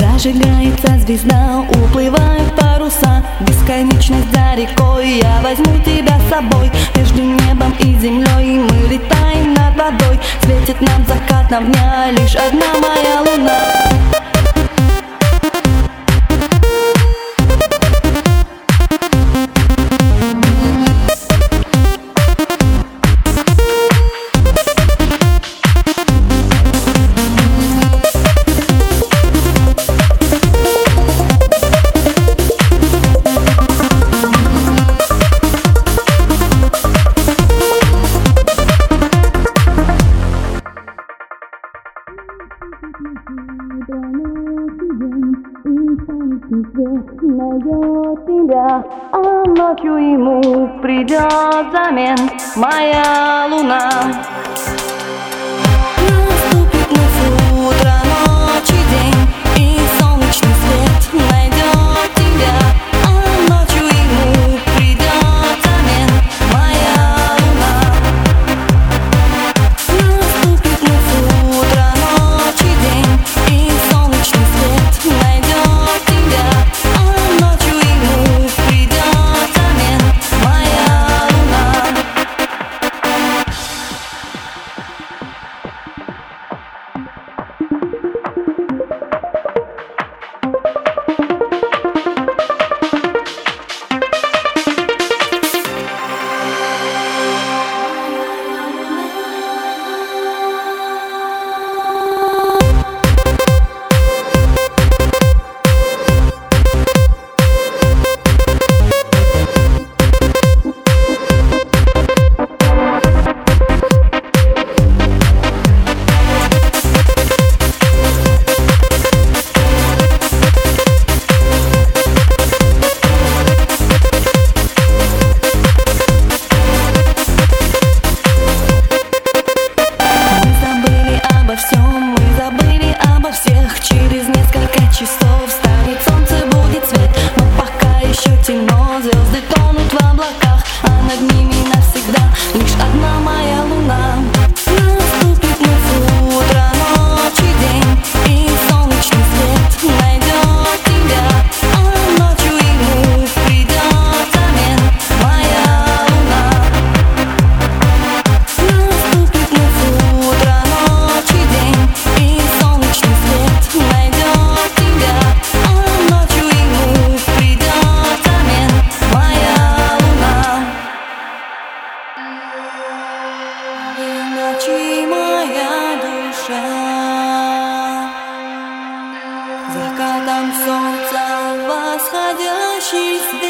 Зажигается звезда, уплывают паруса. Бесконечность за рекой, я возьму тебя с собой. Между небом и землей мы летаем над водой. Светит нам закатом дня лишь одна моя свет найдет тебя, а ночью ему придет замен моя луна. Ночи моя душа Закатом солнца восходящий свет